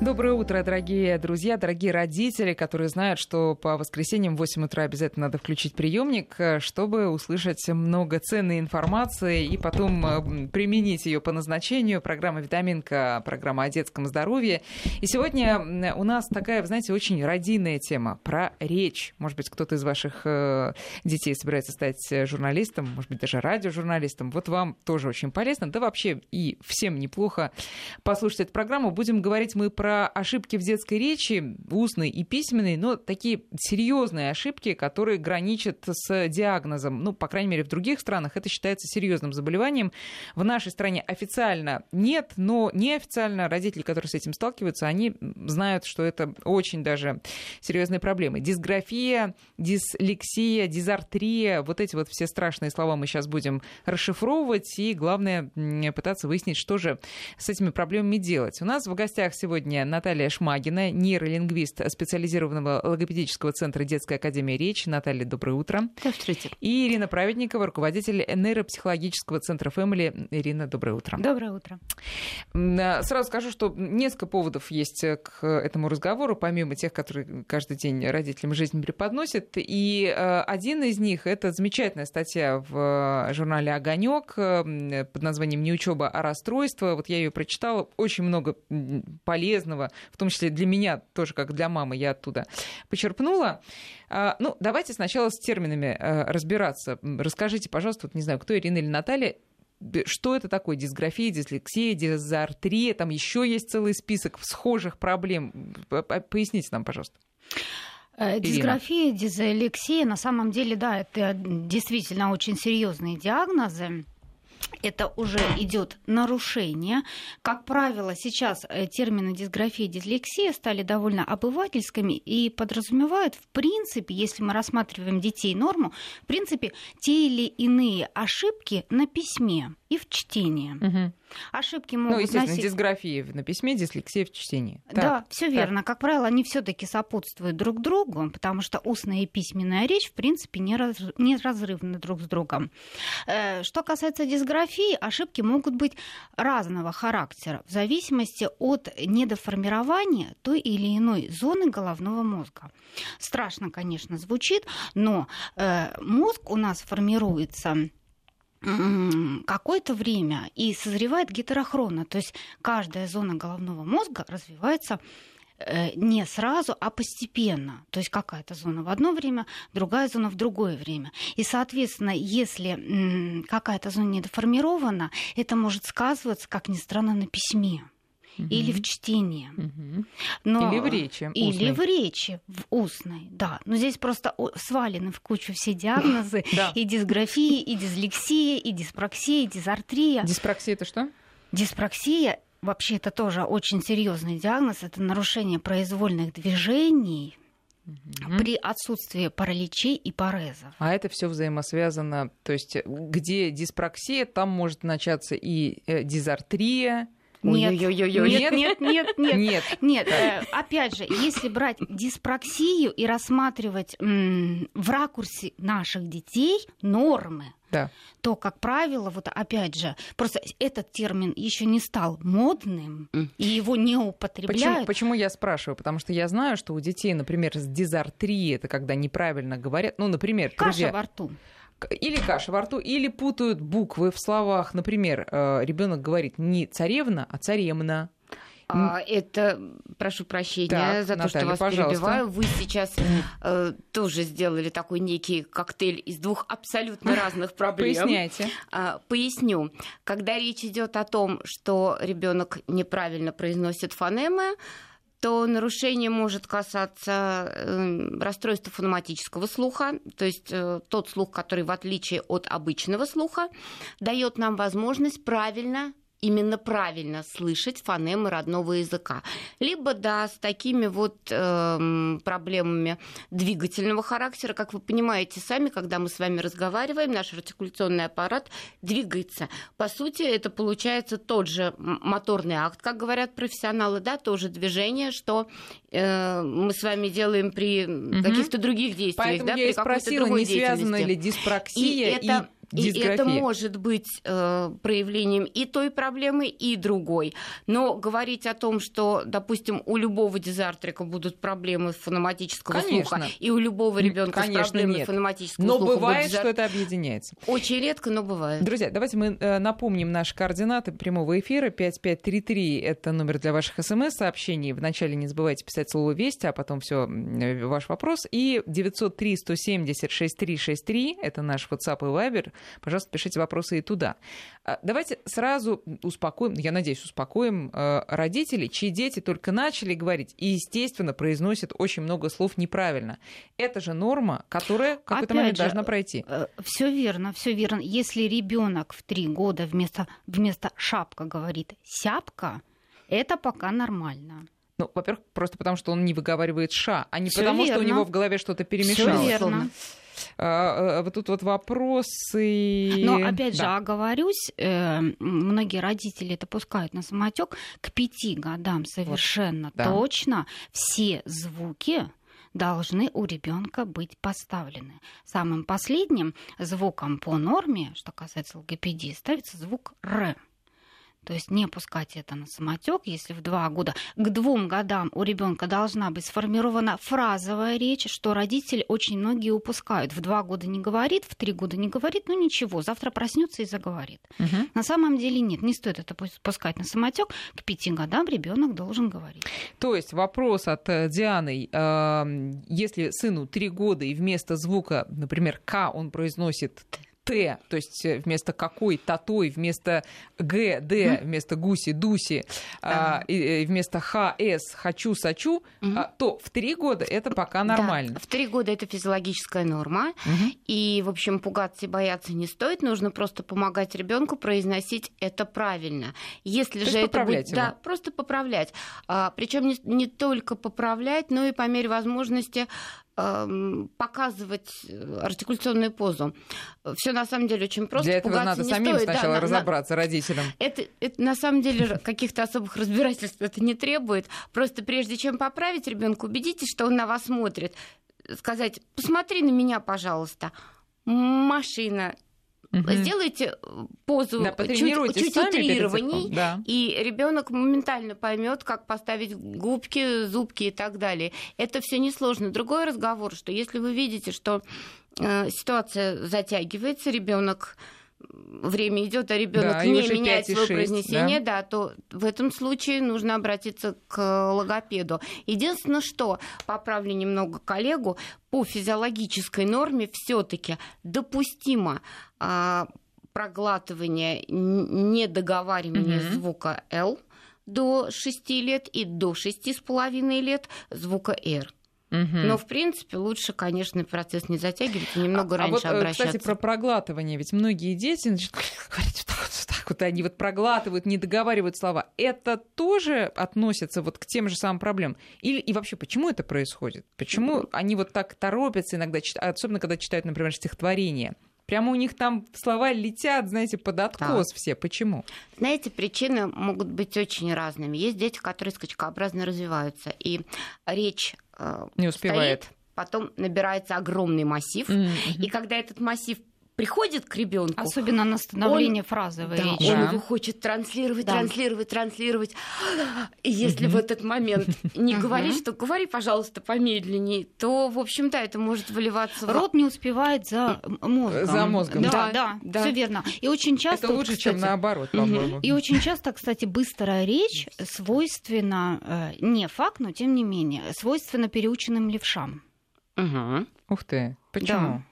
Доброе утро, дорогие друзья, дорогие родители, которые знают, что по воскресеньям в 8 утра обязательно надо включить приемник, чтобы услышать много ценной информации и потом э, применить ее по назначению. Программа «Витаминка», программа о детском здоровье. И сегодня у нас такая, знаете, очень родийная тема про речь. Может быть, кто-то из ваших э, детей собирается стать журналистом, может быть, даже радиожурналистом. Вот вам тоже очень полезно. Да вообще и всем неплохо послушать эту программу. Будем говорить мы про про ошибки в детской речи, устной и письменной, но такие серьезные ошибки, которые граничат с диагнозом. Ну, по крайней мере, в других странах это считается серьезным заболеванием. В нашей стране официально нет, но неофициально родители, которые с этим сталкиваются, они знают, что это очень даже серьезные проблемы. Дисграфия, дислексия, дизартрия, вот эти вот все страшные слова мы сейчас будем расшифровывать, и главное пытаться выяснить, что же с этими проблемами делать. У нас в гостях сегодня Наталья Шмагина, нейролингвист специализированного логопедического центра Детской академии речи. Наталья, доброе утро. Здравствуйте. И Ирина Праведникова, руководитель нейропсихологического центра Family. Ирина, доброе утро. Доброе утро. А, сразу скажу, что несколько поводов есть к этому разговору, помимо тех, которые каждый день родителям жизнь преподносят. И а, один из них — это замечательная статья в журнале «Огонек» под названием «Не учеба, а расстройство». Вот я ее прочитала. Очень много полезного полезного, в том числе для меня тоже, как для мамы, я оттуда почерпнула. А, ну, давайте сначала с терминами э, разбираться. Расскажите, пожалуйста, вот не знаю, кто Ирина или Наталья, что это такое? Дисграфия, дислексия, дизартрия, там еще есть целый список схожих проблем. Поясните нам, пожалуйста. Э, дисграфия, дизалексия, на самом деле, да, это действительно очень серьезные диагнозы это уже идет нарушение. Как правило, сейчас э, термины дисграфия и дислексия стали довольно обывательскими и подразумевают, в принципе, если мы рассматриваем детей норму, в принципе, те или иные ошибки на письме и в чтении. Угу. Ошибки ну, могут Ну, естественно, носить... дисграфия на письме, дислексия в чтении. Так, да, все верно. Как правило, они все-таки сопутствуют друг другу, потому что устная и письменная речь, в принципе, не, раз... не разрывны друг с другом. Э, что касается дисграфии, ошибки могут быть разного характера в зависимости от недоформирования той или иной зоны головного мозга. Страшно, конечно, звучит, но э, мозг у нас формируется какое-то время и созревает гетерохронно, то есть каждая зона головного мозга развивается э, не сразу, а постепенно. То есть какая-то зона в одно время, другая зона в другое время. И, соответственно, если какая-то зона недоформирована, это может сказываться, как ни странно, на письме угу. или в чтении. Угу. Но... Или в речи. Устной. Или в речи, в устной, да. Но здесь просто свалены в кучу все диагнозы. И дисграфия, и дислексия, и диспраксия, и дизартрия. Диспраксия это что? Диспраксия вообще это тоже очень серьезный диагноз. Это нарушение произвольных движений угу. при отсутствии параличей и парезов. А это все взаимосвязано, то есть где диспраксия, там может начаться и э, дизартрия, нет, нет, нет, нет, нет, нет. Нет, э, опять же, если брать диспраксию и рассматривать в ракурсе наших детей нормы, да. то, как правило, вот опять же, просто этот термин еще не стал модным, mm. и его не употребляют. Почему, почему я спрашиваю? Потому что я знаю, что у детей, например, с дизартрией, это когда неправильно говорят, ну, например, Каша друзья, во рту или каша во рту, или путают буквы в словах. Например, э, ребенок говорит не царевна, а царемна. А, это, прошу прощения так, за то, Наталья, что вас пожалуйста. перебиваю. Вы сейчас э, тоже сделали такой некий коктейль из двух абсолютно разных проблем. Поясняйте. А, поясню. Когда речь идет о том, что ребенок неправильно произносит фонемы, то нарушение может касаться э, расстройства фонематического слуха, то есть э, тот слух, который в отличие от обычного слуха дает нам возможность правильно именно правильно слышать фонемы родного языка. Либо, да, с такими вот э, проблемами двигательного характера, как вы понимаете сами, когда мы с вами разговариваем, наш артикуляционный аппарат двигается. По сути, это получается тот же моторный акт, как говорят профессионалы, да, тоже движение, что э, мы с вами делаем при угу. каких-то других действиях. Поэтому да, я при и спросила, не связана ли диспраксия и. Это. И это может быть э, проявлением и той проблемы, и другой. Но говорить о том, что, допустим, у любого дизартрика будут проблемы фонематического Конечно. слуха, и у любого ребенка с проблемой нет. фонематического но слуха бывает, дизар... что это объединяется. Очень редко, но бывает. Друзья, давайте мы э, напомним наши координаты прямого эфира. 5533 — это номер для ваших смс-сообщений. Вначале не забывайте писать слово «Вести», а потом все ваш вопрос. И 903 170 6363 — это наш WhatsApp и Viber. Пожалуйста, пишите вопросы и туда. А, давайте сразу успокоим, я надеюсь, успокоим э, родителей, чьи дети только начали говорить и, естественно, произносят очень много слов неправильно. Это же норма, которая в какой-то момент же, должна пройти. Э, все верно, все верно. Если ребенок в три года вместо, вместо шапка говорит сяпка, это пока нормально. Ну, во-первых, просто потому, что он не выговаривает ша, а не Всё потому, верно. что у него в голове что-то перемешалось. Всё верно. А, а, вот тут вот вопросы. Но опять да. же, оговорюсь, э, многие родители это пускают на самотек к пяти годам совершенно вот. да. точно все звуки должны у ребенка быть поставлены. Самым последним звуком по норме, что касается логопедии, ставится звук Р. То есть не пускать это на самотек, если в два года. К двум годам у ребенка должна быть сформирована фразовая речь, что родители очень многие упускают. В два года не говорит, в три года не говорит, ну ничего, завтра проснется и заговорит. Угу. На самом деле нет, не стоит это пускать на самотек. К пяти годам ребенок должен говорить. То есть вопрос от э, Дианы, если сыну три года и вместо звука, например, К он произносит Т, то есть э, вместо какой, татой, вместо Г, Д, вместо гуси, дуси, да. а, и, вместо Х, С, хочу, сочу, угу. а, то в три года это пока нормально. Да, в три года это физиологическая норма, угу. и, в общем, пугаться и бояться не стоит, нужно просто помогать ребенку произносить это правильно. Если то же это будет, его. да, просто поправлять, а, причем не, не только поправлять, но и по мере возможности показывать э, артикуляционную позу. Все на самом деле очень просто. Для этого Пугаться надо самим стоит. сначала да, разобраться на... родителям. Это, это на самом деле каких-то особых разбирательств это не требует. Просто прежде чем поправить ребенка, убедитесь, что он на вас смотрит. Сказать, посмотри на меня, пожалуйста. Машина Угу. Сделайте э, позу да, чуть, чуть утрированней, да. и ребенок моментально поймет, как поставить губки, зубки и так далее. Это все несложно. Другой разговор, что если вы видите, что э, ситуация затягивается, ребенок время идет, а ребенок да, не меняет свое 6, произнесение, да? да, то в этом случае нужно обратиться к логопеду. Единственное, что поправлю немного коллегу, по физиологической норме все-таки допустимо а, проглатывание, недоговаривание угу. звука L до 6 лет и до 6,5 лет звука R. Угу. Но, в принципе, лучше, конечно, процесс не затягивать, и немного а, раньше а вот, обращаться. Кстати, про проглатывание. Ведь многие дети начинают говорить вот так вот, вот так вот, они вот проглатывают, не договаривают слова. Это тоже относится вот к тем же самым проблемам? Или и вообще, почему это происходит? Почему они вот так торопятся иногда, особенно когда читают, например, стихотворение? Прямо у них там слова летят, знаете, под откос да. все. Почему? Знаете, причины могут быть очень разными. Есть дети, которые скачкообразно развиваются, и речь э, не успевает. Стоит, потом набирается огромный массив, mm-hmm. и когда этот массив приходит к ребенку. Особенно на становление он, фразовой да, речи. Он его хочет транслировать, да. транслировать, транслировать. И если в этот момент не говорить, что говори, пожалуйста, помедленнее, то, в общем, да, это может выливаться. Рот не успевает за мозгом. За мозгом. Да, да, да. все верно. И очень часто. Это лучше, чем наоборот, по-моему. И очень часто, кстати, быстрая речь свойственна э, не факт, но тем не менее свойственна переученным левшам. Ух ты, почему?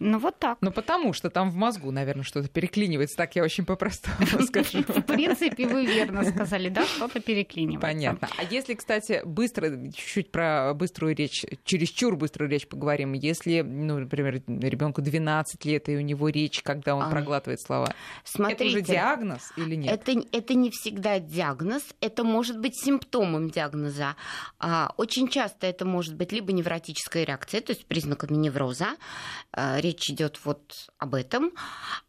Ну вот так. Ну потому что там в мозгу, наверное, что-то переклинивается. Так я очень по-простому скажу. В принципе, вы верно сказали, да, что-то переклинивается. Понятно. А если, кстати, быстро, чуть-чуть про быструю речь, чересчур быструю речь поговорим. Если, ну, например, ребенку 12 лет, и у него речь, когда он а. проглатывает слова. Смотрите, это уже диагноз или нет? Это, это не всегда диагноз, это может быть симптомом диагноза. А, очень часто это может быть либо невротическая реакция, то есть признаками невроза, а, речь идет вот об этом,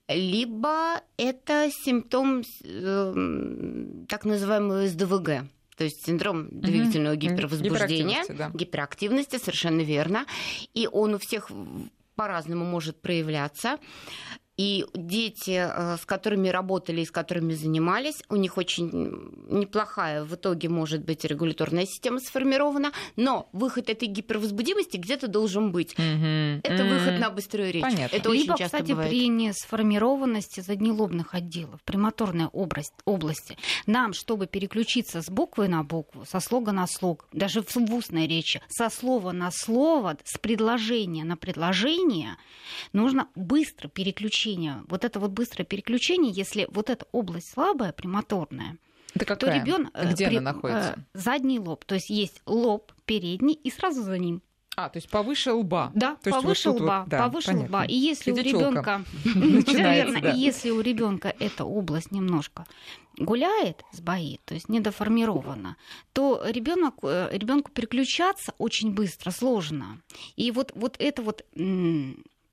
либо это симптом э, так называемого СДВГ, то есть синдром двигательного гипервозбуждения, гиперактивности, да. гиперактивности, совершенно верно. И он у всех по-разному может проявляться. И дети, э, с которыми работали и с которыми занимались, у них очень неплохая в итоге может быть регуляторная система сформирована, но выход этой гипервозбудимости где-то должен быть. Mm-hmm. Это mm-hmm. выход на быструю речь. Понятно. Это Либо, очень часто кстати, бывает. при несформированности заднелобных отделов, премоторной область, области, нам, чтобы переключиться с буквы на букву, со слога на слог, даже в устной речи, со слова на слово, с предложения на предложение, нужно быстро переключиться переключение, вот это вот быстрое переключение, если вот эта область слабая, премоторная, это какая? то ребенок э, Где при, она находится? Э, задний лоб. То есть есть лоб передний и сразу за ним. А, то есть повыше лба. Да, то повыше вот лба, вот, да, повыше понятно. лба. И если у ребенка, верно, и если у ребенка эта область немножко гуляет, сбоит, то есть недоформирована, то ребенок, э, ребенку переключаться очень быстро, сложно. И вот, вот это вот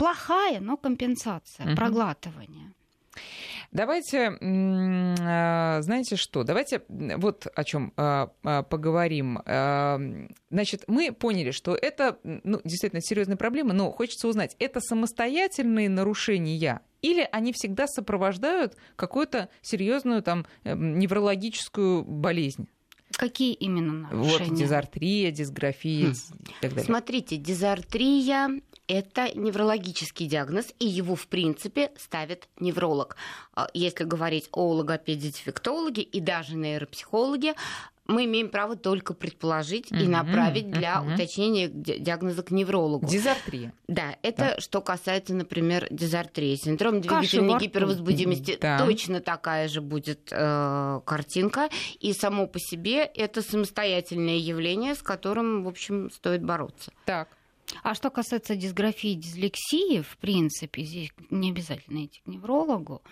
плохая, но компенсация, угу. проглатывание. Давайте, а, знаете что, давайте вот о чем а, а, поговорим. Значит, мы поняли, что это ну, действительно серьезная проблема, но хочется узнать, это самостоятельные нарушения или они всегда сопровождают какую-то серьезную там неврологическую болезнь? Какие именно нарушения? Вот дизартрия, дисграфия хм. и так далее. Смотрите, дизартрия это неврологический диагноз, и его, в принципе, ставит невролог. А, если говорить о логопеде-дефектологе и даже нейропсихологе, мы имеем право только предположить mm-hmm, и направить для mm-hmm. уточнения диагноза к неврологу. Дизартрия. Да, это да. что касается, например, дизартрии. Синдром двигательной гипервозбудимости да. точно такая же будет э, картинка. И само по себе это самостоятельное явление, с которым, в общем, стоит бороться. Так. А что касается дисграфии и дислексии, в принципе, здесь не обязательно идти к неврологу.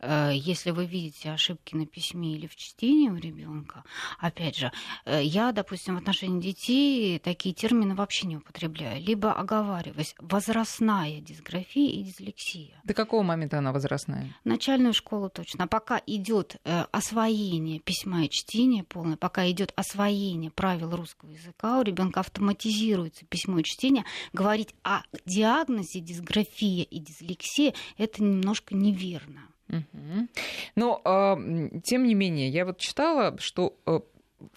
Э, если вы видите ошибки на письме или в чтении у ребенка, опять же, э, я, допустим, в отношении детей такие термины вообще не употребляю, либо оговариваюсь возрастная дисграфия и дислексия. До какого момента она возрастная? Начальную школу точно. Пока идет э, освоение письма и чтения полное, пока идет освоение правил русского языка, у ребенка автоматизируется письмо и чтение, говорить о диагнозе дисграфия и дислексия это немножко неверно. Угу. Но, э, тем не менее, я вот читала, что э,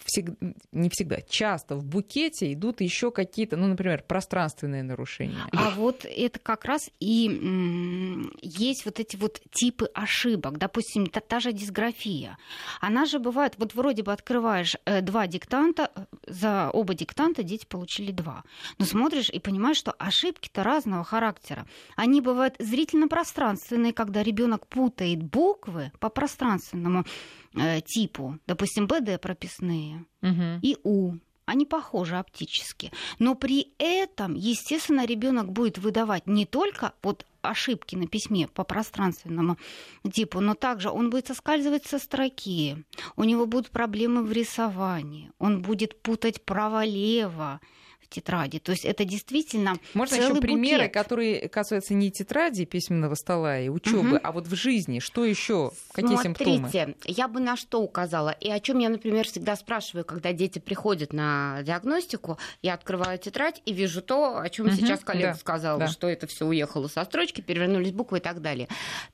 всегда, не всегда, часто в букете идут еще какие-то, ну, например, пространственные нарушения. А вот это как раз и есть вот эти вот типы ошибок. Допустим, та, та же дисграфия. Она же бывает, вот вроде бы открываешь э, два диктанта, э, за оба диктанта дети получили два. Но смотришь и понимаешь, что ошибки-то разного характера. Они бывают зрительно-пространственные, когда ребенок путает буквы по пространственному Э, типу, допустим, БД прописные угу. и У, они похожи оптически. Но при этом, естественно, ребенок будет выдавать не только вот ошибки на письме по пространственному типу, но также он будет соскальзывать со строки, у него будут проблемы в рисовании, он будет путать право-лево, тетради. То есть это действительно Можно еще примеры, которые касаются не тетради письменного стола и учебы, угу. а вот в жизни. Что еще? Какие Смотрите, симптомы? я бы на что указала. И о чем я, например, всегда спрашиваю, когда дети приходят на диагностику, я открываю тетрадь и вижу то, о чем угу. сейчас коллега да. сказала, да. что это все уехало со строчки, перевернулись буквы и так далее.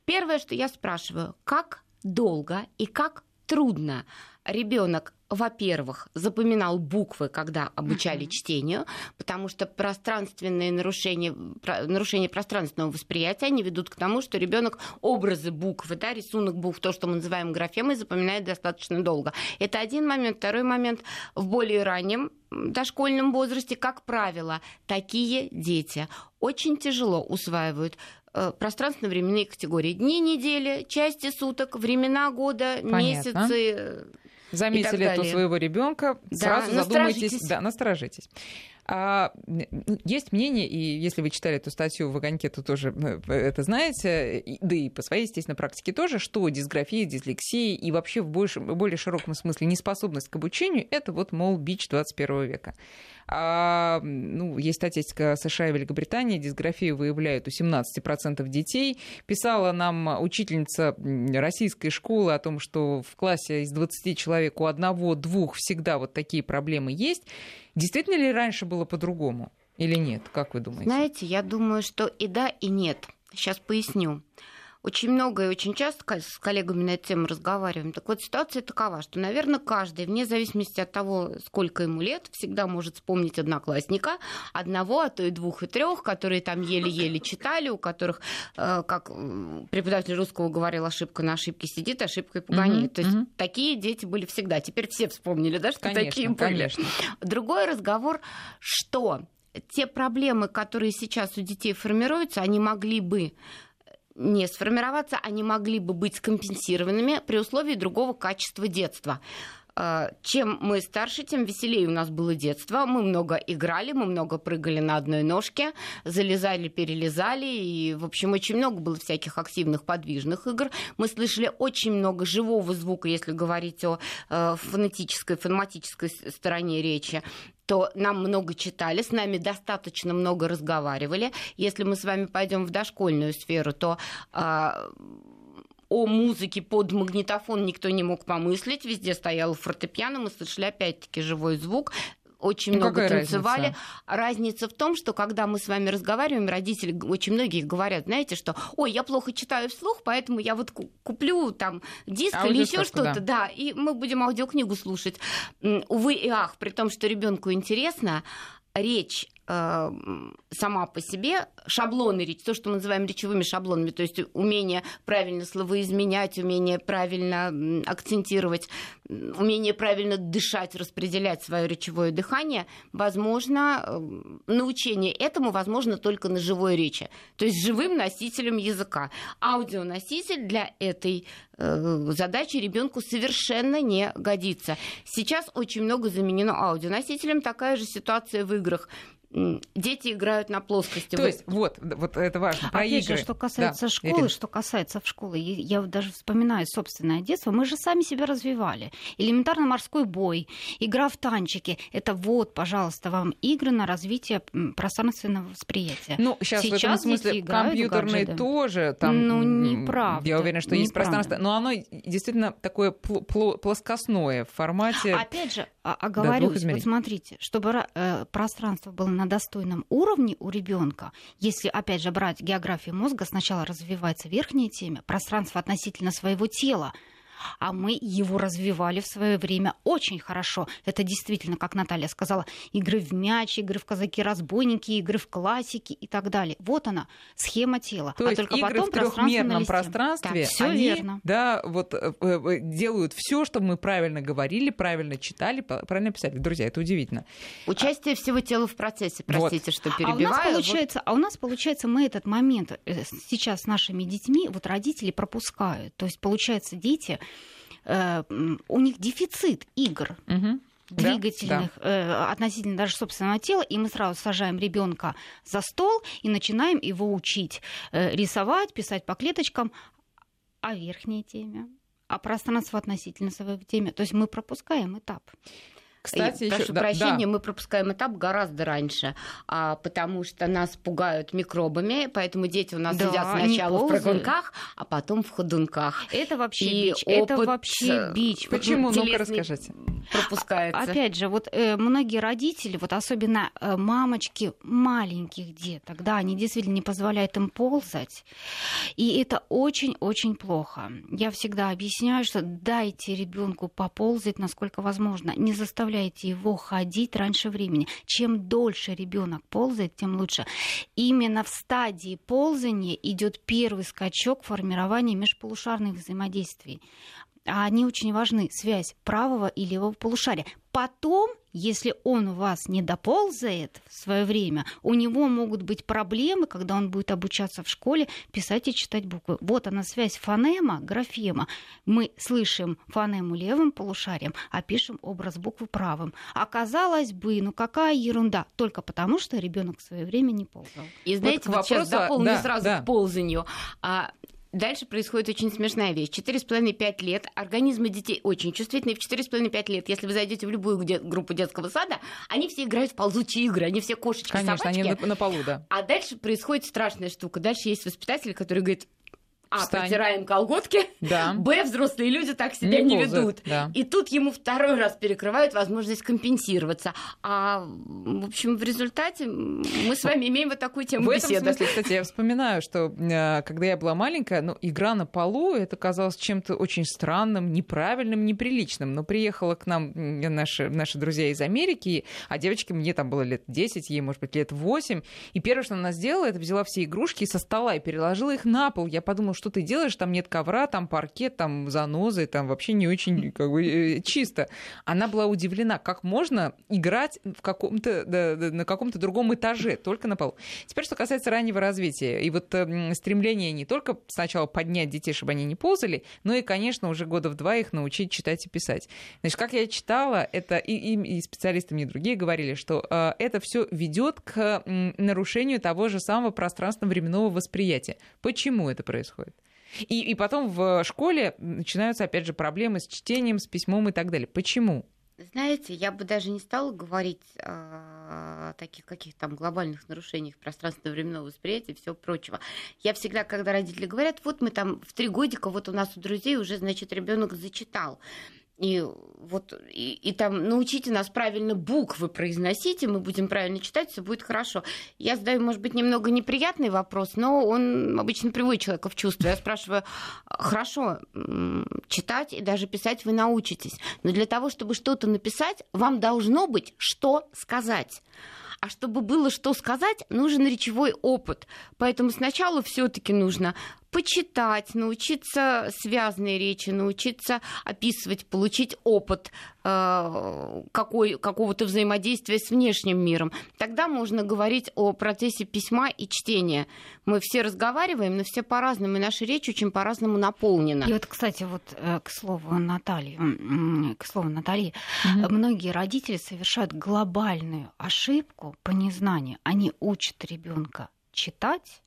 Первое, что я спрашиваю, как долго и как трудно ребенок во-первых, запоминал буквы, когда обучали uh-huh. чтению, потому что пространственные нарушения, нарушения пространственного восприятия, они ведут к тому, что ребенок образы буквы, да, рисунок букв, то, что мы называем графемой, запоминает достаточно долго. Это один момент. Второй момент. В более раннем дошкольном возрасте, как правило, такие дети очень тяжело усваивают э, пространственно-временные категории. Дни недели, части суток, времена года, Понятно. месяцы Заметили это у своего ребенка, да, сразу задумайтесь, да, насторожитесь. А, есть мнение, и если вы читали эту статью в «Огоньке», то тоже э, это знаете, да и по своей, естественно, практике тоже, что дисграфия, дислексия и вообще в больше, более широком смысле неспособность к обучению – это вот, мол, бич 21 века. А, ну, есть статистика США и Великобритании, дисграфию выявляют у 17% детей. Писала нам учительница российской школы о том, что в классе из 20 человек у одного-двух всегда вот такие проблемы есть. Действительно ли раньше было по-другому или нет? Как вы думаете? Знаете, я думаю, что и да, и нет. Сейчас поясню. Очень много и очень часто с коллегами на эту тему разговариваем. Так вот, ситуация такова, что, наверное, каждый, вне зависимости от того, сколько ему лет, всегда может вспомнить одноклассника, одного, а то и двух, и трех, которые там еле-еле читали, у которых, э, как преподаватель русского говорил, ошибка на ошибке сидит, ошибка и погоняет. Mm-hmm. То есть mm-hmm. такие дети были всегда. Теперь все вспомнили, да, что конечно, такие были. Конечно. Другой разговор, что те проблемы, которые сейчас у детей формируются, они могли бы не сформироваться, они могли бы быть скомпенсированными при условии другого качества детства. А, чем мы старше, тем веселее у нас было детство. Мы много играли, мы много прыгали на одной ножке, залезали, перелезали. И, в общем, очень много было всяких активных, подвижных игр. Мы слышали очень много живого звука, если говорить о э, фонетической, фонематической стороне речи то нам много читали, с нами достаточно много разговаривали. Если мы с вами пойдем в дошкольную сферу, то а, о музыке под магнитофон никто не мог помыслить. Везде стоял фортепиано, мы слышали опять-таки живой звук очень ну, много танцевали. Разница? разница в том, что когда мы с вами разговариваем, родители очень многие говорят, знаете, что, ой, я плохо читаю вслух, поэтому я вот куплю там диск или еще что-то, да. да, и мы будем аудиокнигу слушать. Увы и ах, при том, что ребенку интересно, речь сама по себе, шаблоны речи, то, что мы называем речевыми шаблонами, то есть умение правильно словоизменять, умение правильно акцентировать, умение правильно дышать, распределять свое речевое дыхание, возможно, э, научение этому возможно только на живой речи, то есть живым носителем языка. Аудионоситель для этой э, задачи ребенку совершенно не годится. Сейчас очень много заменено аудионосителем. Такая же ситуация в играх дети играют на плоскости. То есть, вот, вот это важно, про Опять игры. Же, что касается да, школы, Ирина. что касается в школы, я даже вспоминаю собственное детство, мы же сами себя развивали. Элементарно морской бой, игра в танчики, это вот, пожалуйста, вам игры на развитие пространственного восприятия. Ну, сейчас, сейчас в этом смысле компьютерные тоже, там, ну, неправда. Я уверена, что есть пространство, но оно действительно такое плоскостное в формате... Опять же, оговорюсь, а, вот смотрите, чтобы э, пространство было на достойном уровне у ребенка, если, опять же, брать географию мозга, сначала развивается верхняя теме, пространство относительно своего тела, а мы его развивали в свое время очень хорошо. Это действительно, как Наталья сказала, игры в мяч, игры в казаки-разбойники, игры в классики и так далее. Вот она, схема тела. То а есть только игры потом в трехмерном пространстве, да, они верно. Да, вот, э, э, делают все, чтобы мы правильно говорили, правильно читали, правильно писали. Друзья, это удивительно. Участие а... всего тела в процессе, простите, вот. что перебиваю. А у, нас получается, вот... а у нас, получается, мы этот момент э, сейчас с нашими детьми, вот родители пропускают. То есть, получается, дети Э, у них дефицит игр. Угу двигательных да, да. Э, относительно даже собственного тела, и мы сразу сажаем ребенка за стол и начинаем его учить э, рисовать, писать по клеточкам о верхней теме, о пространстве относительно своей теме. То есть мы пропускаем этап. Кстати, еще, прошу да, прощения, да. мы пропускаем этап гораздо раньше, а, потому что нас пугают микробами, поэтому дети у нас да, сидят сначала в прыгунках, а потом в ходунках. Это вообще и бич. Это вообще бич. Почему? Ну-ка расскажите. Пропускается. Опять же, вот э, многие родители, вот особенно э, мамочки маленьких деток, да, они действительно не позволяют им ползать, и это очень-очень плохо. Я всегда объясняю, что дайте ребенку поползать, насколько возможно, не заставляйте заставляете его ходить раньше времени. Чем дольше ребенок ползает, тем лучше. Именно в стадии ползания идет первый скачок формирования межполушарных взаимодействий. А они очень важны, связь правого и левого полушария. Потом если он у вас не доползает в свое время, у него могут быть проблемы, когда он будет обучаться в школе, писать и читать буквы. Вот она связь фонема, графема. Мы слышим фонему левым полушарием, а пишем образ буквы правым. Оказалось бы, ну какая ерунда, только потому что ребенок в свое время не ползал. И знаете, вот, вот сейчас дополню да, сразу да. к ползанию. А Дальше происходит очень смешная вещь. 4,5-5 лет. Организмы детей очень чувствительные. В 4,5-5 лет, если вы зайдете в любую де- группу детского сада, они все играют в ползучие игры. Они все кошечки, Конечно, собачки. они на, на полу, да. А дальше происходит страшная штука. Дальше есть воспитатель, который говорит, А, Встань. протираем колготки. Да. Б, взрослые люди так себя не, не ведут. Да. И тут ему второй раз перекрывают возможность компенсироваться. А, в общем, в результате мы с вами имеем вот такую тему в беседы. Этом смысле, кстати, я вспоминаю, что э, когда я была маленькая, ну, игра на полу, это казалось чем-то очень странным, неправильным, неприличным. Но приехала к нам наши, наши друзья из Америки, а девочке мне там было лет 10, ей, может быть, лет 8. И первое, что она сделала, это взяла все игрушки со стола и переложила их на пол. Я подумала, что ты делаешь, там нет ковра, там паркет, там занозы, там вообще не очень как бы, э, чисто. Она была удивлена, как можно играть в каком-то, да, на каком-то другом этаже, только на полу. Теперь, что касается раннего развития. И вот э, стремление не только сначала поднять детей, чтобы они не ползали, но и, конечно, уже года в два их научить читать и писать. Значит, как я читала, это и, и, и специалисты мне другие говорили, что э, это все ведет к э, нарушению того же самого пространственно-временного восприятия. Почему это происходит? И, и потом в школе начинаются, опять же, проблемы с чтением, с письмом и так далее. Почему? Знаете, я бы даже не стала говорить о таких каких-то там глобальных нарушениях пространственного временного восприятия и всего прочего. Я всегда, когда родители говорят, вот мы там в три годика, вот у нас у друзей уже, значит, ребенок зачитал и вот и, и там научите нас правильно буквы произносить, и мы будем правильно читать, все будет хорошо. Я задаю, может быть, немного неприятный вопрос, но он обычно приводит человека в чувство. Я спрашиваю, хорошо, читать и даже писать вы научитесь, но для того, чтобы что-то написать, вам должно быть что сказать. А чтобы было что сказать, нужен речевой опыт. Поэтому сначала все-таки нужно почитать, научиться связанной речи, научиться описывать, получить опыт э, какой, какого-то взаимодействия с внешним миром. Тогда можно говорить о процессе письма и чтения. Мы все разговариваем, но все по-разному, и наша речь очень по-разному наполнена. И вот, кстати, вот э, к слову Натальи, к слову Натальи, угу. многие родители совершают глобальную ошибку по незнанию. Они учат ребенка читать,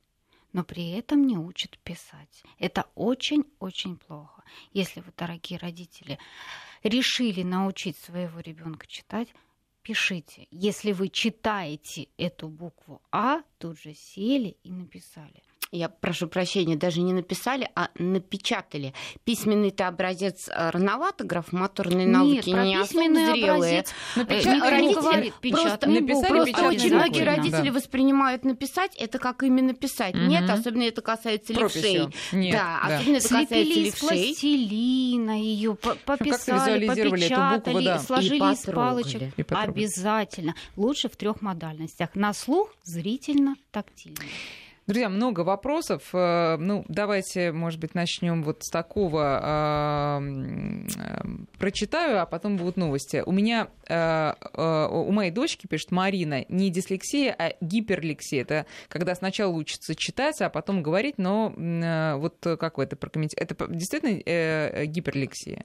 но при этом не учат писать. Это очень-очень плохо. Если вы, дорогие родители, решили научить своего ребенка читать, пишите. Если вы читаете эту букву А, тут же сели и написали я прошу прощения, даже не написали, а напечатали. Письменный-то образец э, рановато, графомоторные навыки Нет, не особо зрелые. Напечат... Родители просто, написали, просто очень многие родители да. воспринимают написать это как именно писать. Угу. Нет, особенно это касается левшей. Нет, да, да, особенно это касается Слепили из пластилина ее, пописали, попечатали, букву, да. сложили из палочек. Обязательно. Лучше в трех модальностях. На слух, зрительно, тактильно. Друзья, много вопросов. Э, ну, давайте, может быть, начнем вот с такого. А, прочитаю, а потом будут новости. У меня, э, э, у моей дочки, пишет Марина, не дислексия, а гиперлексия. Это когда сначала учится читать, а потом говорить, но вот как вы это прокомментируете? Это действительно гиперлексия?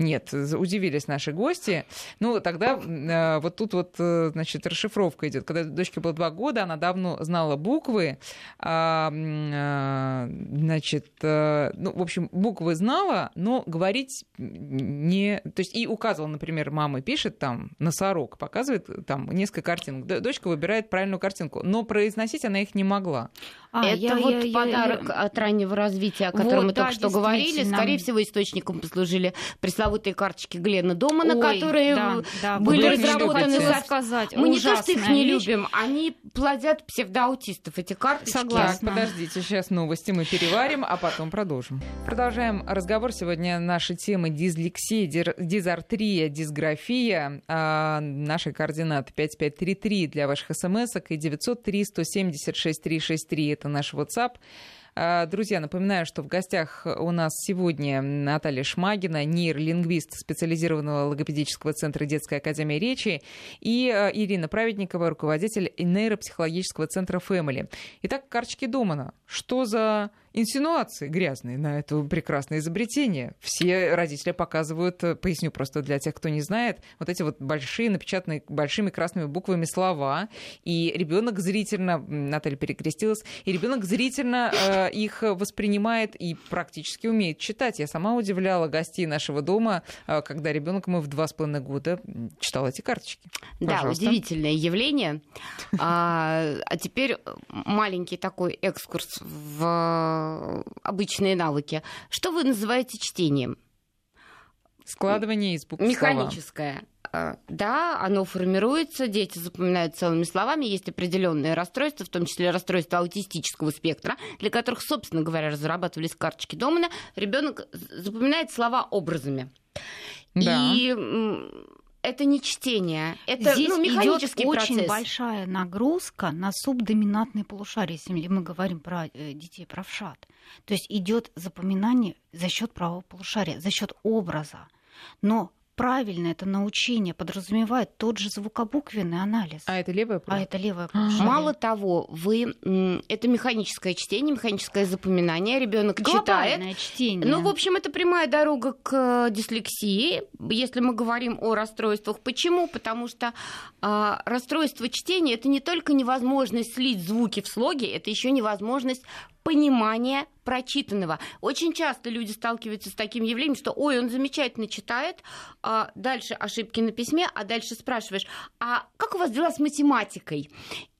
Нет, удивились наши гости. Ну, тогда э, вот тут вот, э, значит, расшифровка идет. Когда дочке было два года, она давно знала буквы. А, а, значит, э, ну, в общем, буквы знала, но говорить не... То есть и указывала, например, мама пишет там носорог, показывает там несколько картинок. Дочка выбирает правильную картинку, но произносить она их не могла. А, Это я, вот я, подарок я, от раннего развития, о котором вот, мы да, только что говорили. Скорее всего, источником послужили пресловутые карточки Глена Домана, Ой, которые да, да, были разработаны. За... Сказать. Мы не то, что их не вещь. любим, они плодят псевдоаутистов, эти карточки. Согласна. Так, подождите, сейчас новости мы переварим, а потом продолжим. Продолжаем разговор. Сегодня наши темы дислексия, дизартрия, дисграфия. А наши координаты 5533 для ваших смс и 903 176 363 это наш WhatsApp. А, друзья, напоминаю, что в гостях у нас сегодня Наталья Шмагина, нейролингвист специализированного логопедического центра Детской академии речи, и а, Ирина Праведникова, руководитель нейропсихологического центра Family. Итак, карточки Домана. Что за инсинуации грязные на это прекрасное изобретение. Все родители показывают, э, поясню просто для тех, кто не знает, вот эти вот большие, напечатанные большими красными буквами слова, и ребенок зрительно, Наталья перекрестилась, и ребенок зрительно э, их воспринимает и практически умеет читать. Я сама удивляла гостей нашего дома, э, когда ребенок мы в два с половиной года читал эти карточки. Пожалуйста. Да, удивительное явление. А, а теперь маленький такой экскурс в обычные навыки. Что вы называете чтением? Складывание из букв Механическое. Слова. Да, оно формируется, дети запоминают целыми словами, есть определенные расстройства, в том числе расстройства аутистического спектра, для которых, собственно говоря, разрабатывались карточки Домана. Ребенок запоминает слова образами. Да. И это не чтение, это Здесь ну, механический идет процесс. очень большая нагрузка на субдоминантные полушария, если мы говорим про э, детей правшат. То есть идет запоминание за счет правого полушария, за счет образа. Но правильно это научение подразумевает тот же звукобуквенный анализ. А это левое полушарие? А это левое полушарие. Мало того, вы это механическое чтение, механическое запоминание, ребенок читает. чтение. Ну, в общем, это прямая дорога к э, дислексии, если мы говорим о расстройствах. Почему? Потому что э, расстройство чтения это не только невозможность слить звуки в слоге, это еще невозможность понимания прочитанного. Очень часто люди сталкиваются с таким явлением, что ой, он замечательно читает, а дальше ошибки на письме, а дальше спрашиваешь, а как у вас дела с математикой?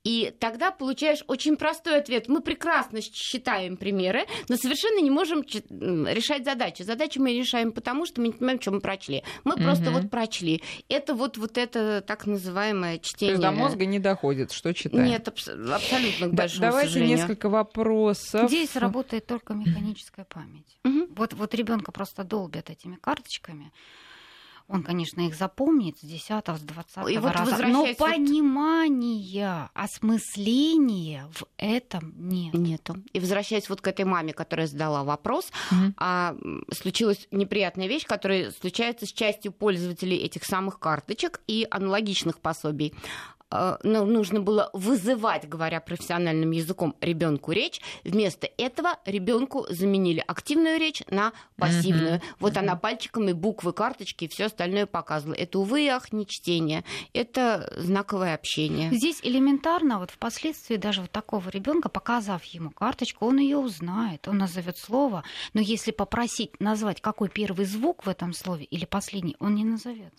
И тогда получаешь очень простой ответ. Мы прекрасно считаем примеры, но совершенно не можем решать задачи. Задачи мы решаем потому, что мы не понимаем, что мы прочли. Мы угу. просто вот прочли. Это вот, вот это так называемое чтение. То есть до мозга не доходит, что читаем? Нет, абсолютно к большому Давайте сожалению. несколько вопросов. Здесь работает только механическая память. Угу. Вот, вот ребенка просто долбят этими карточками. Он, конечно, их запомнит с 10 с 20 и вот раза, но понимания, осмысления в этом нет. Нету. И возвращаясь вот к этой маме, которая задала вопрос, угу. а, случилась неприятная вещь, которая случается с частью пользователей этих самых карточек и аналогичных пособий. Э, ну, нужно было вызывать, говоря профессиональным языком, ребенку речь. Вместо этого ребенку заменили активную речь на пассивную. Mm-hmm. Вот mm-hmm. она пальчиками буквы, карточки и все остальное показывала. Это, увы, ах, не чтение. Это знаковое общение. Здесь элементарно, вот впоследствии даже вот такого ребенка, показав ему карточку, он ее узнает, он назовет слово. Но если попросить назвать, какой первый звук в этом слове или последний, он не назовет.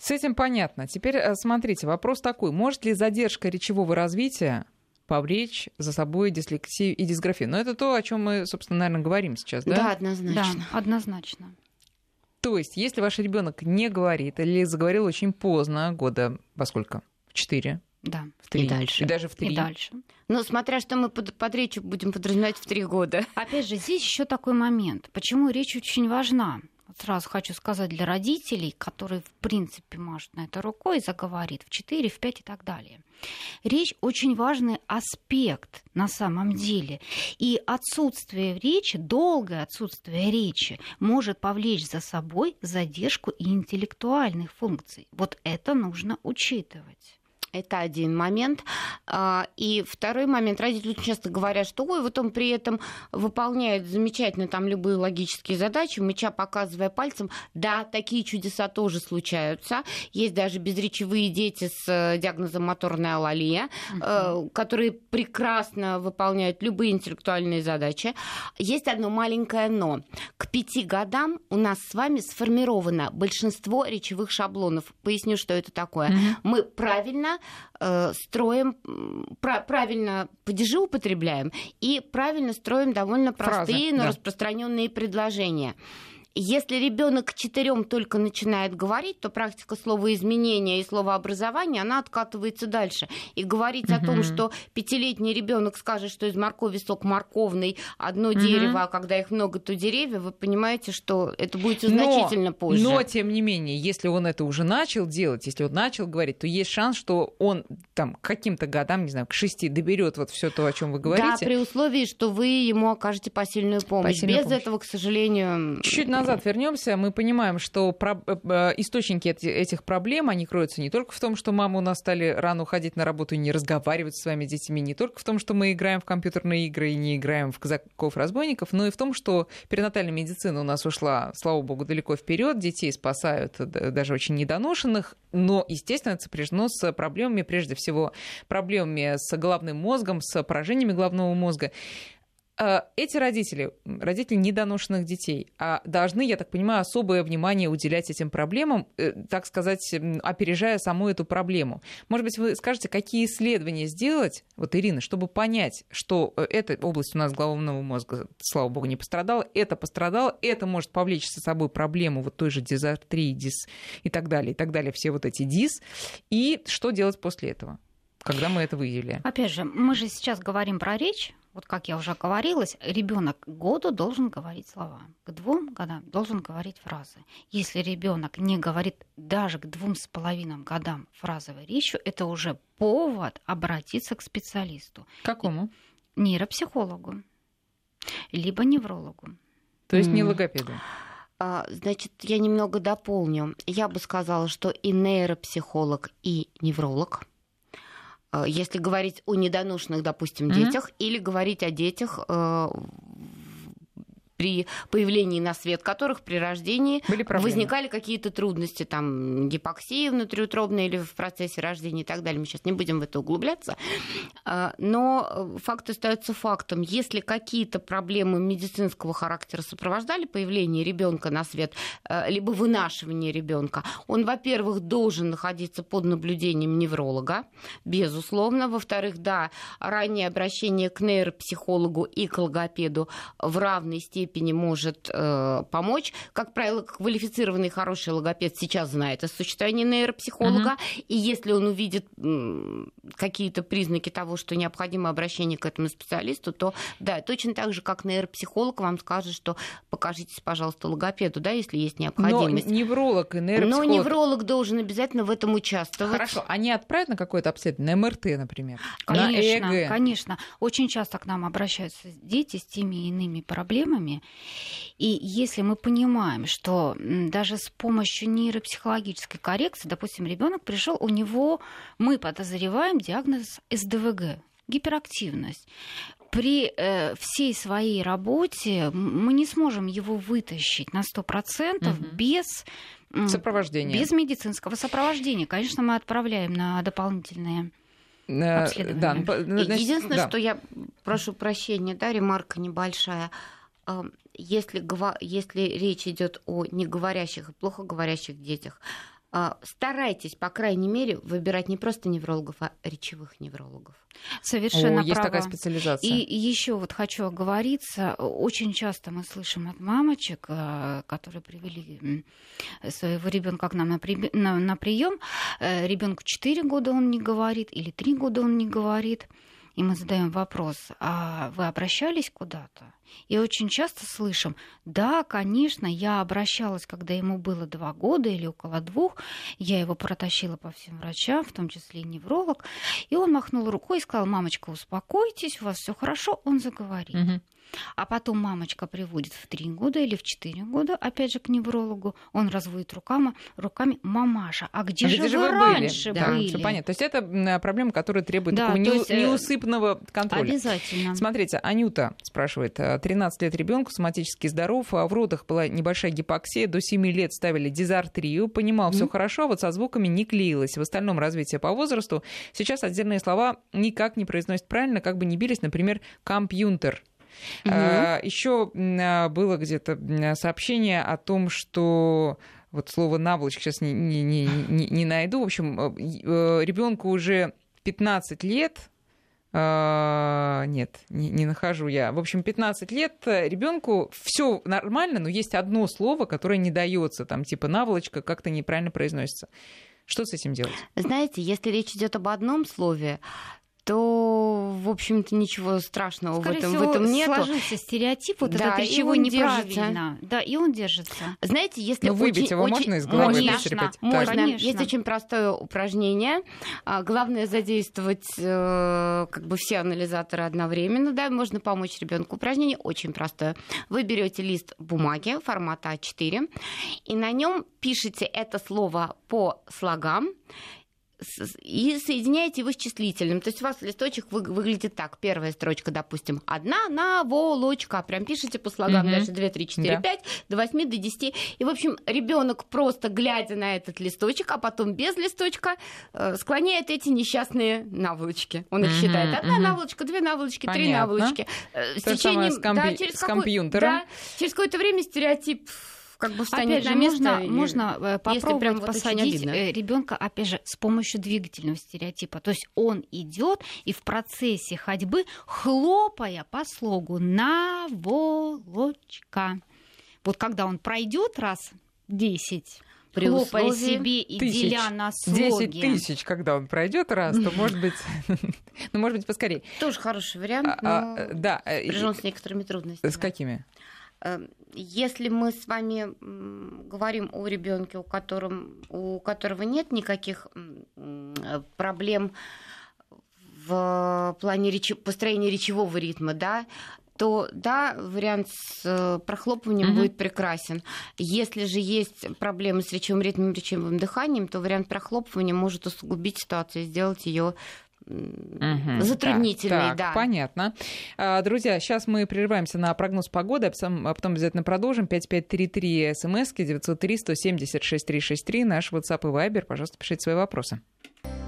С этим понятно. Теперь э, смотрите, вопрос такой. Может ли задержка речевого развития повлечь за собой дислексию и дисграфию? Но это то, о чем мы, собственно, наверное, говорим сейчас, да? Да, однозначно. Да, однозначно. То есть, если ваш ребенок не говорит или заговорил очень поздно, года во сколько? В четыре? Да. В три. И дальше. И даже в три. И дальше. Ну, смотря что мы под, под речью будем подразумевать в три года. Опять же, здесь еще такой момент. Почему речь очень важна? Сразу хочу сказать для родителей, которые, в принципе, машут на это рукой, заговорит в 4, в 5 и так далее. Речь очень важный аспект на самом деле. И отсутствие речи, долгое отсутствие речи может повлечь за собой задержку и интеллектуальных функций. Вот это нужно учитывать. Это один момент. А, и второй момент. Родители очень часто говорят, что ой, вот он при этом выполняет замечательно там любые логические задачи, мыча показывая пальцем. Да, такие чудеса тоже случаются. Есть даже безречевые дети с э, диагнозом моторная алалия, угу. которые прекрасно выполняют любые интеллектуальные задачи. Есть одно маленькое но. К пяти годам у нас с вами сформировано большинство речевых шаблонов. Поясню, что это такое. Угу. Мы правильно э, строим, правильно падежи употребляем и правильно строим довольно простые, Фразы, но да. распространенные предложения. Если ребенок к четырем только начинает говорить, то практика слова изменения и слова образования, она откатывается дальше. И говорить угу. о том, что пятилетний ребенок скажет, что из моркови сок морковный, одно угу. дерево, а когда их много, то деревья, вы понимаете, что это будет значительно но, позже. Но, тем не менее, если он это уже начал делать, если он начал говорить, то есть шанс, что он там к каким-то годам, не знаю, к шести доберет вот все то, о чем вы говорите. Да, при условии, что вы ему окажете посильную помощь. Посильную Без помощь. этого, к сожалению... Чуть назад вернемся. Мы понимаем, что про... Э, э, источники этих проблем, они кроются не только в том, что мамы у нас стали рано уходить на работу и не разговаривать с своими детьми, не только в том, что мы играем в компьютерные игры и не играем в казаков-разбойников, но и в том, что перинатальная медицина у нас ушла, слава богу, далеко вперед, детей спасают, даже очень недоношенных, но, естественно, это сопряжено с проблемами, прежде всего, проблемами с головным мозгом, с поражениями головного мозга. Э, эти родители, родители недоношенных детей, а должны, я так понимаю, особое внимание уделять этим проблемам, э, так сказать, опережая саму эту проблему. Может быть, вы скажете, какие исследования сделать, вот, Ирина, чтобы понять, что э, эта область у нас головного мозга, слава богу, не пострадала, это пострадало, это может повлечь за собой проблему вот той же дизартрии, дис и так далее, и так далее, все вот эти дис, и что делать после этого? когда мы это выявили? Опять же, мы же сейчас говорим про речь. Вот как я уже говорилась, ребенок к году должен говорить слова, к двум годам должен говорить фразы. Если ребенок не говорит даже к двум с половиной годам фразовой речью, это уже повод обратиться к специалисту. Какому? Нейропсихологу, либо неврологу. То есть не логопеду? А, значит, я немного дополню. Я бы сказала, что и нейропсихолог, и невролог если говорить о недоношенных, допустим, mm-hmm. детях, или говорить о детях э, при появлении на свет которых при рождении возникали какие-то трудности, там гипоксия внутриутробная или в процессе рождения и так далее. Мы сейчас не будем в это углубляться. А, но факт остается фактом. Если какие-то проблемы медицинского характера сопровождали появление ребенка на свет, э, либо вынашивание ребенка, он, во-первых, должен находиться под наблюдением невролога, безусловно. Во-вторых, да, раннее обращение к нейропсихологу и к логопеду в равной степени степени может э, помочь. Как правило, квалифицированный хороший логопед сейчас знает о существовании нейропсихолога, uh-huh. и если он увидит э, какие-то признаки того, что необходимо обращение к этому специалисту, то да, точно так же, как нейропсихолог вам скажет, что покажитесь, пожалуйста, логопеду, да, если есть необходимость. Но невролог и нейропсихолог... Но невролог должен обязательно в этом участвовать. Хорошо, они отправят на какое-то обследование, на МРТ, например? Конечно, на ЭЭГ. конечно. Очень часто к нам обращаются дети с теми и иными проблемами, и если мы понимаем, что даже с помощью нейропсихологической коррекции, допустим, ребенок пришел, у него мы подозреваем диагноз СДВГ, гиперактивность при э, всей своей работе мы не сможем его вытащить на 100% угу. без сопровождения. Без медицинского сопровождения. Конечно, мы отправляем на дополнительные э, обследования. Да, значит, Единственное, да. что я прошу прощения, да, ремарка небольшая если, если речь идет о неговорящих и плохо говорящих детях, а, старайтесь, по крайней мере, выбирать не просто неврологов, а речевых неврологов. Совершенно О, есть такая специализация. И еще вот хочу оговориться, очень часто мы слышим от мамочек, а, которые привели своего ребенка к нам на, при... на, на прием, э, ребенку 4 года он не говорит или 3 года он не говорит и мы задаем вопрос, а вы обращались куда-то? И очень часто слышим, да, конечно, я обращалась, когда ему было два года или около двух, я его протащила по всем врачам, в том числе и невролог, и он махнул рукой и сказал, мамочка, успокойтесь, у вас все хорошо, он заговорит. Угу. А потом мамочка приводит в три года или в четыре года, опять же, к неврологу. Он разводит руками, руками мамаша. А где, а же, где же вы раньше были? были? Да, все понятно. То есть это проблема, которая требует да, такого есть, э, неусыпного контроля. Обязательно. Смотрите, Анюта спрашивает, 13 лет ребенку, соматически здоров, а в родах была небольшая гипоксия, до 7 лет ставили дизартрию, понимал mm-hmm. все хорошо, а вот со звуками не клеилось. В остальном развитие по возрасту. Сейчас отдельные слова никак не произносят правильно, как бы не бились, например, компьютер. Угу. Еще а, было где-то сообщение о том, что вот слово наволочка сейчас не, не, не, не, не найду. В общем, э, э, ребенку уже 15 лет, Uh, нет, не, не нахожу я. В общем, 15 лет ребенку все нормально, но есть одно слово, которое не дается, там типа наволочка как-то неправильно произносится. Что с этим делать? Знаете, если речь идет об одном слове, то, в общем-то, ничего страшного Скорее в этом, всего, в этом нет. сложился стереотип, вот да, этот речевой неправильно. Держится. Да, и он держится. Знаете, если Но выбить очень, его очень, можно из головы? Можно, можно. Конечно. Есть очень простое упражнение. А, главное задействовать э, как бы все анализаторы одновременно. Да, можно помочь ребенку. Упражнение очень простое. Вы берете лист бумаги формата А4 и на нем пишете это слово по слогам и соединяете его с числительным. То есть у вас листочек выглядит так. Первая строчка, допустим, одна наволочка. Прям пишите по слогам. Угу. Дальше 2, 3, 4, да. 5, до 8, до 10. И, в общем, ребенок просто глядя на этот листочек, а потом без листочка, э, склоняет эти несчастные наволочки. Он их угу, считает. Одна угу. наволочка, две наволочки, Понятно. три наволочки. Э, с То течением, с, комби... да, через с компьютером. Да, через какое-то время стереотип как бы станет опять же, на место. Можно, и... можно э, попробовать прям посадить вот э, ребенка, опять же, с помощью двигательного стереотипа. То есть он идет и в процессе ходьбы, хлопая по слогу наволочка. Вот когда он пройдет раз 10, при хлопая условии... себе и тысяч, деля на слоги. 10 тысяч, когда он пройдет раз, то может быть, ну может быть поскорее. Тоже хороший вариант, а, а, но да, сопряжен с некоторыми трудностями. С какими? Эм, если мы с вами говорим о ребенке, у, у которого нет никаких проблем в плане речи, построения речевого ритма, да, то да, вариант с э, прохлопыванием угу. будет прекрасен. Если же есть проблемы с речевым ритмом, речевым дыханием, то вариант прохлопывания может усугубить ситуацию и сделать ее угу, затруднительный, так, да. Понятно. А, друзья, сейчас мы прерываемся на прогноз погоды, а потом, а обязательно продолжим. 5533 смс 903 170 6363 наш WhatsApp и Viber. Пожалуйста, пишите свои вопросы.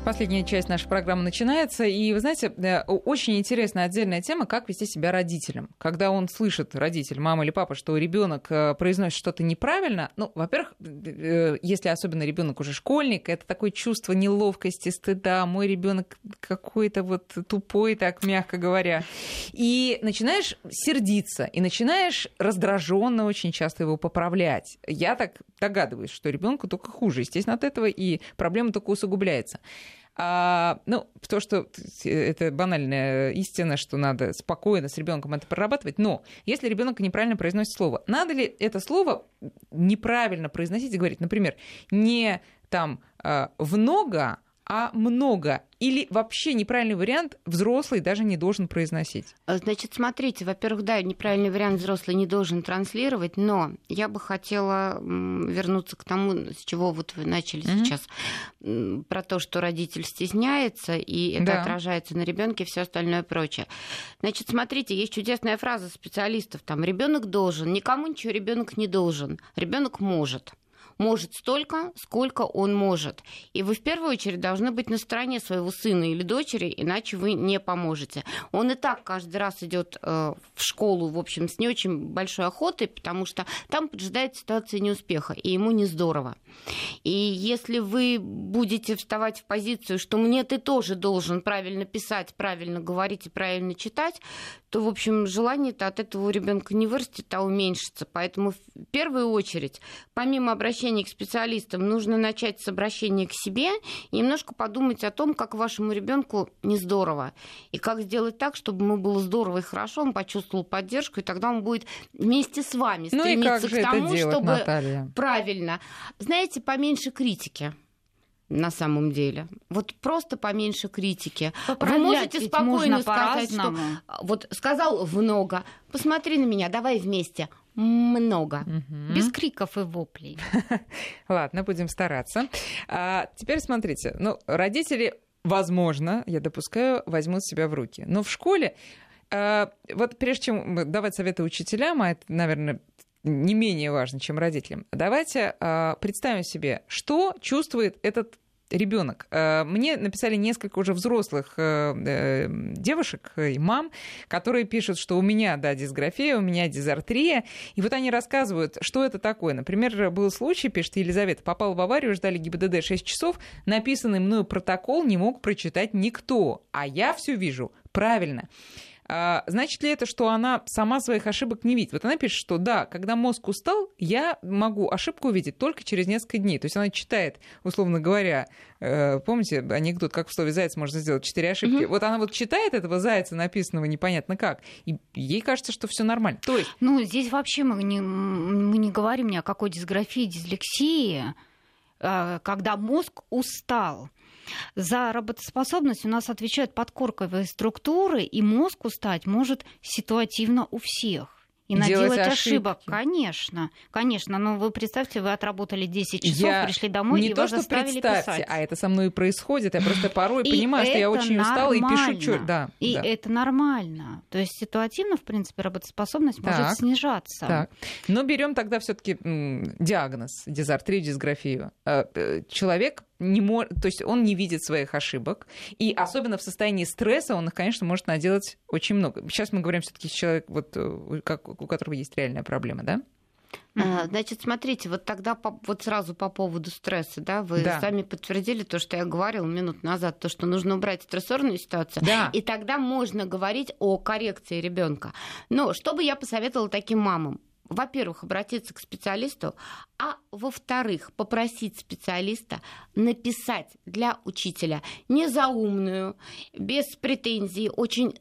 Последняя часть нашей программы начинается. И, вы знаете, э, очень интересная отдельная тема, как вести себя родителям. Когда он слышит, родитель, мама или папа, что ребенок э, произносит что-то неправильно, ну, во-первых, э, если особенно ребенок уже школьник, это такое чувство неловкости, стыда. Мой ребенок какой-то вот тупой, так мягко говоря. И начинаешь сердиться, и начинаешь раздраженно очень часто его поправлять. Я так догадываюсь, что ребенку только хуже, естественно, от этого, и проблема только усугубляется. А, ну, то, что это банальная истина, что надо спокойно с ребенком это прорабатывать. Но если ребенок неправильно произносит слово, надо ли это слово неправильно произносить и говорить, например, не там а, много, а много. Или вообще неправильный вариант взрослый даже не должен произносить? А, значит, смотрите, во-первых, да, неправильный вариант взрослый не должен транслировать, но я бы хотела вернуться к тому, с чего вот вы начали mm-hmm. сейчас, про то, что родитель стесняется, и это да. отражается на ребенке, все остальное прочее. Значит, смотрите, есть чудесная фраза специалистов, там, ребенок должен, никому ничего ребенок не должен, ребенок может может столько, сколько он может. И вы в первую очередь должны быть на стороне своего сына или дочери, иначе вы не поможете. Он и так каждый раз идет э, в школу, в общем, с не очень большой охотой, потому что там поджидает ситуация неуспеха, и ему не здорово. И если вы будете вставать в позицию, что мне ты тоже должен правильно писать, правильно говорить и правильно читать, то, в общем, желание-то от этого у ребенка не вырастет, а уменьшится. Поэтому в первую очередь, помимо обращения к специалистам, нужно начать с обращения к себе и немножко подумать о том, как вашему ребенку не здорово. И как сделать так, чтобы ему было здорово и хорошо, он почувствовал поддержку, и тогда он будет вместе с вами стремиться ну к тому, делать, чтобы Наталья? правильно. Знаете, поменьше критики на самом деле. Вот просто поменьше критики. Вы можете спокойно сказать, что вот сказал много, посмотри на меня, давай вместе. Много. Угу. Без криков и воплей. Ладно, будем стараться. А, теперь смотрите, ну, родители, возможно, я допускаю, возьмут себя в руки. Но в школе а, вот прежде чем давать советы учителям, а это, наверное, не менее важно, чем родителям. Давайте э, представим себе, что чувствует этот ребенок. Э, мне написали несколько уже взрослых э, э, девушек и мам, которые пишут, что у меня, да, дисграфия, у меня дизартрия. И вот они рассказывают, что это такое. Например, был случай, пишет Елизавета, попал в аварию, ждали ГИБДД 6 часов, написанный мною протокол не мог прочитать никто, а я все вижу правильно. А, значит ли это, что она сама своих ошибок не видит? Вот она пишет, что да, когда мозг устал, я могу ошибку увидеть только через несколько дней. То есть она читает, условно говоря, э, помните анекдот, как в слове «заяц» можно сделать четыре ошибки? Mm-hmm. Вот она вот читает этого зайца, написанного непонятно как, и ей кажется, что все нормально. То есть... Ну, здесь вообще мы не, мы не говорим ни о какой дисграфии, дислексии, а, когда мозг устал. За работоспособность у нас отвечают подкорковые структуры, и мозг устать может ситуативно у всех и наделать ошибок. Конечно, конечно. Но вы представьте, вы отработали 10 часов, я пришли домой не и то, вас что представьте, писать. а это со мной и происходит. Я просто порой понимаю, что я очень устала и пишу чё- Да, И да. это нормально. То есть ситуативно, в принципе, работоспособность Так, может снижаться. Так. Но берем тогда все-таки диагноз дизартрию, дисграфию. Э, э, Человек не может, то есть он не видит своих ошибок, и особенно в состоянии стресса он их, конечно, может наделать очень много. Сейчас мы говорим все-таки человек, вот, э, как, у которого есть реальная проблема, да? А, Значит, смотрите, вот тогда по- вот сразу по поводу стресса, да, вы Да. сами подтвердили то, что я говорила минут назад, то, что нужно убрать стрессорную ситуацию, Да. и тогда можно говорить о коррекции ребенка. Но что бы я посоветовала таким мамам? Во-первых, обратиться к специалисту, а во-вторых, попросить специалиста написать для учителя незаумную, без претензий, очень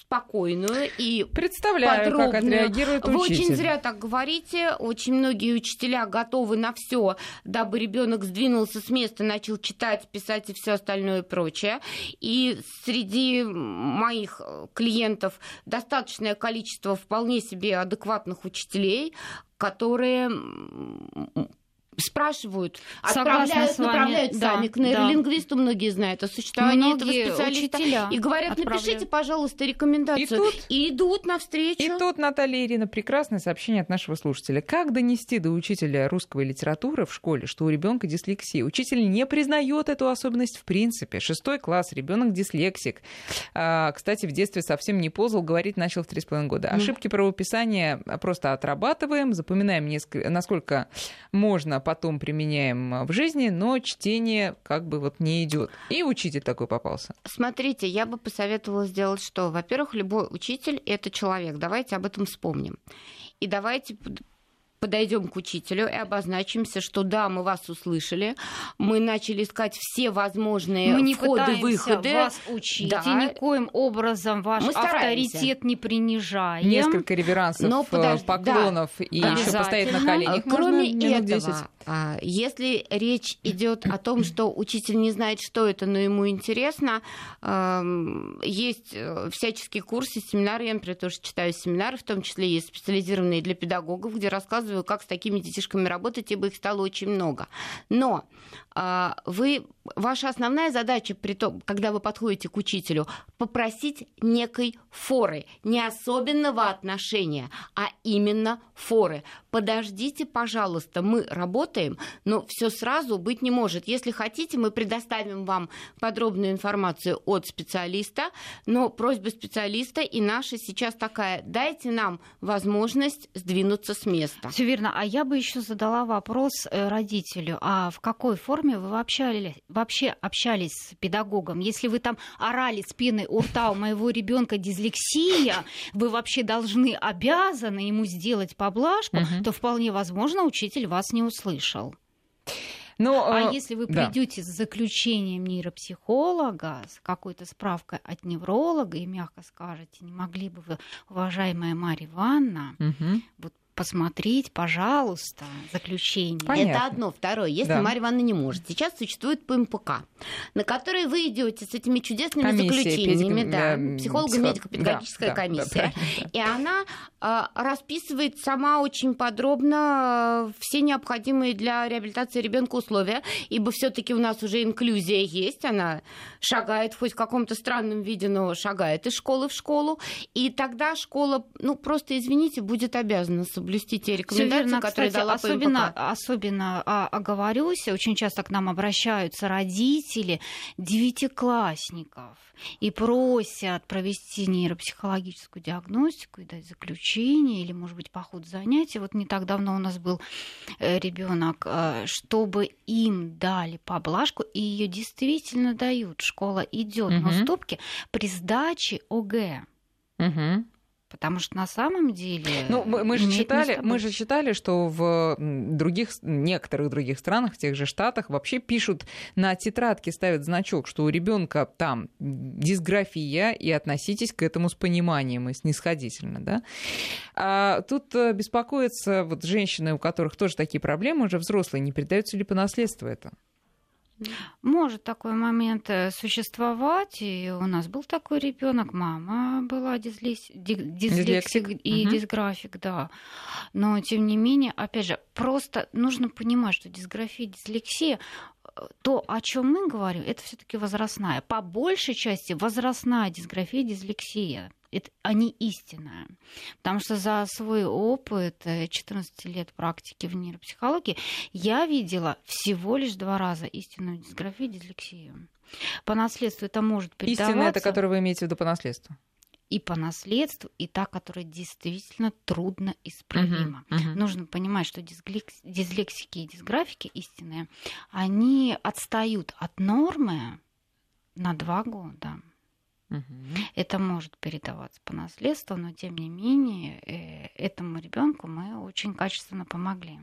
спокойную и Представляю, как подробную. отреагирует Вы учитель. очень зря так говорите. Очень многие учителя готовы на все, дабы ребенок сдвинулся с места, начал читать, писать и все остальное прочее. И среди моих клиентов достаточное количество вполне себе адекватных учителей, которые спрашивают, Согласна отправляют, направляют да, сами к да. нейролингвисту, многие знают о существовании Многие этого специалиста. учителя И говорят, отправляют. напишите, пожалуйста, рекомендацию. И тут- И идут навстречу. И тут, Наталья Ирина, прекрасное сообщение от нашего слушателя. Как донести до учителя русской литературы в школе, что у ребенка дислексия? Учитель не признает эту особенность в принципе. Шестой класс, ребенок дислексик. А, кстати, в детстве совсем не ползал, говорить начал в три с половиной года. Ошибки правописания просто отрабатываем, запоминаем, несколько, насколько можно, потом применяем в жизни, но чтение как бы вот не идет. И учитель такой попался. Смотрите, я бы посоветовала сделать что? Во-первых, любой учитель — это человек. Давайте об этом вспомним. И давайте под- подойдем к учителю и обозначимся, что да, мы вас услышали, мы начали искать все возможные Мы не входы, выходы. вас учить, Да. и никоим образом ваш Мы стараемся. авторитет не принижаем. Несколько реверансов, Но э, подожди, поклонов и да. еще постоять на коленях. А, Кроме можно этого, 10. а, если речь идет о том, что учитель не знает, что это, но ему интересно, есть э, всяческие курсы, семинары, я, например, тоже читаю семинары, в том числе есть специализированные для педагогов, где рассказываю, как с такими детишками работать, ибо их стало очень много. Но а, вы, ваша основная задача, при том, когда вы подходите к учителю, попросить некой форы, не особенного отношения, а именно форы. Подождите, пожалуйста, мы работаем, но все сразу быть не может. Если хотите, мы предоставим вам подробную информацию от специалиста, но просьба специалиста и наша сейчас такая, дайте нам возможность сдвинуться с места. Все верно. А я бы еще задала вопрос э, родителю. А в какой форме вы вообще, вообще общались с педагогом? Если вы там орали с пеной у рта, у моего ребенка дислексия, вы вообще должны, обязаны ему сделать поблажку, Мгм. то вполне возможно, учитель вас не услышал. Ну, А э, если вы да. придете с заключением нейропсихолога, с какой-то справкой от невролога и мягко скажете, не могли бы вы, уважаемая Марья Ивановна, Мгм. вот посмотреть, пожалуйста, заключение. Понятно. Это одно. Второе, если Да. Марья Ивановна не может. Сейчас существует ПМПК, на который вы идете с этими чудесными Комиссия, заключениями, педик- да, да, психолого-медико-педагогическая да, да, комиссия. да, да. И она а, расписывает сама очень подробно а, все необходимые для реабилитации ребенка условия, ибо все-таки у нас уже инклюзия есть, она шагает хоть в каком-то странном виде, но шагает из школы в школу, и тогда школа, ну просто извините, будет обязана соблюсти те рекомендации, верно, которые кстати, дала особенно, ПМПК. особенно а, оговорюсь, очень часто к нам обращаются родители девятиклассников и просят провести нейропсихологическую диагностику и дать заключение или, может быть, по ходу занятий. Вот не так давно у нас был ребенок, чтобы им дали поблажку, и ее действительно дают. Школа идет на Мгм. уступки при сдаче ОГЭ. Мгм. Потому что на самом деле... Ну, мы, мы же читали, мы же читали, что в других, некоторых других странах, в тех же штатах, вообще пишут на тетрадке, ставят значок, что у ребенка там дисграфия, и относитесь к этому с пониманием и снисходительно, да. А тут э, беспокоятся вот женщины, у которых тоже такие проблемы, уже взрослые, не передаются ли по наследству это? Может такой момент э, существовать. И у нас был такой ребенок, мама была дислексик, дислексик и угу. дисграфик, да. Но тем не менее, опять же, просто нужно понимать, что дисграфия, дислексия э, то, о чем мы говорим, это все-таки возрастная. По большей части возрастная дисграфия, дислексия это, они истинная. Потому что за свой опыт 14 э, лет практики в нейропсихологии я видела всего лишь два раза истинную дисграфию и дислексию. По наследству это может передаваться. Истинная, это которую вы имеете в виду по наследству? и по наследству, и та, которая действительно трудно исправима. Uh-huh, uh-huh. Нужно понимать, что дислексики и дисграфики истинные, они отстают от нормы на два года. Это может передаваться по наследству, но тем не менее э, этому ребенку мы очень качественно помогли.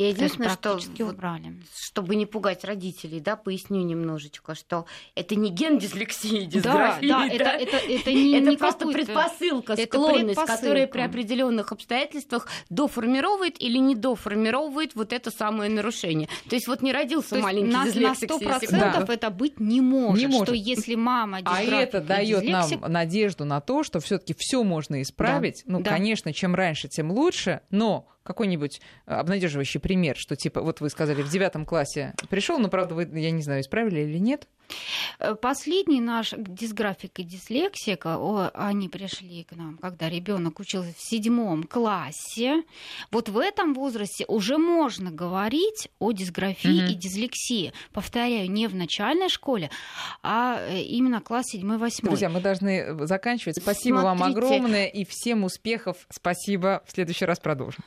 Я единственное, что убрали. чтобы не пугать родителей, да, поясню немножечко, что это не ген дислексии, дисграфии. Да, да, да. Это, это, это, не, это не просто предпосылка, это склонность, предпосылка. которая при определенных обстоятельствах доформировывает или не доформировывает вот это самое нарушение. То есть вот не родился То маленький на, дислексик. На 100% да. это быть не может, не может. Что если мама А это дает нам надежду на то, что все таки все можно исправить. Да. Ну, да. конечно, чем раньше, тем лучше, но какой-нибудь э, обнадеживающий пример, что типа, вот вы сказали, в девятом классе пришел, но правда вы, я не знаю, исправили или нет? Э, последний наш дисграфик и дислексика, о, они пришли к нам, когда ребенок учился в седьмом классе. Вот в этом возрасте уже можно говорить о дисграфии угу. и дислексии. Повторяю, не в начальной школе, а э, именно класс седьмой, восьмой. Друзья, мы должны заканчивать. Спасибо Смотрите. вам огромное и всем успехов. Спасибо. В следующий раз продолжим.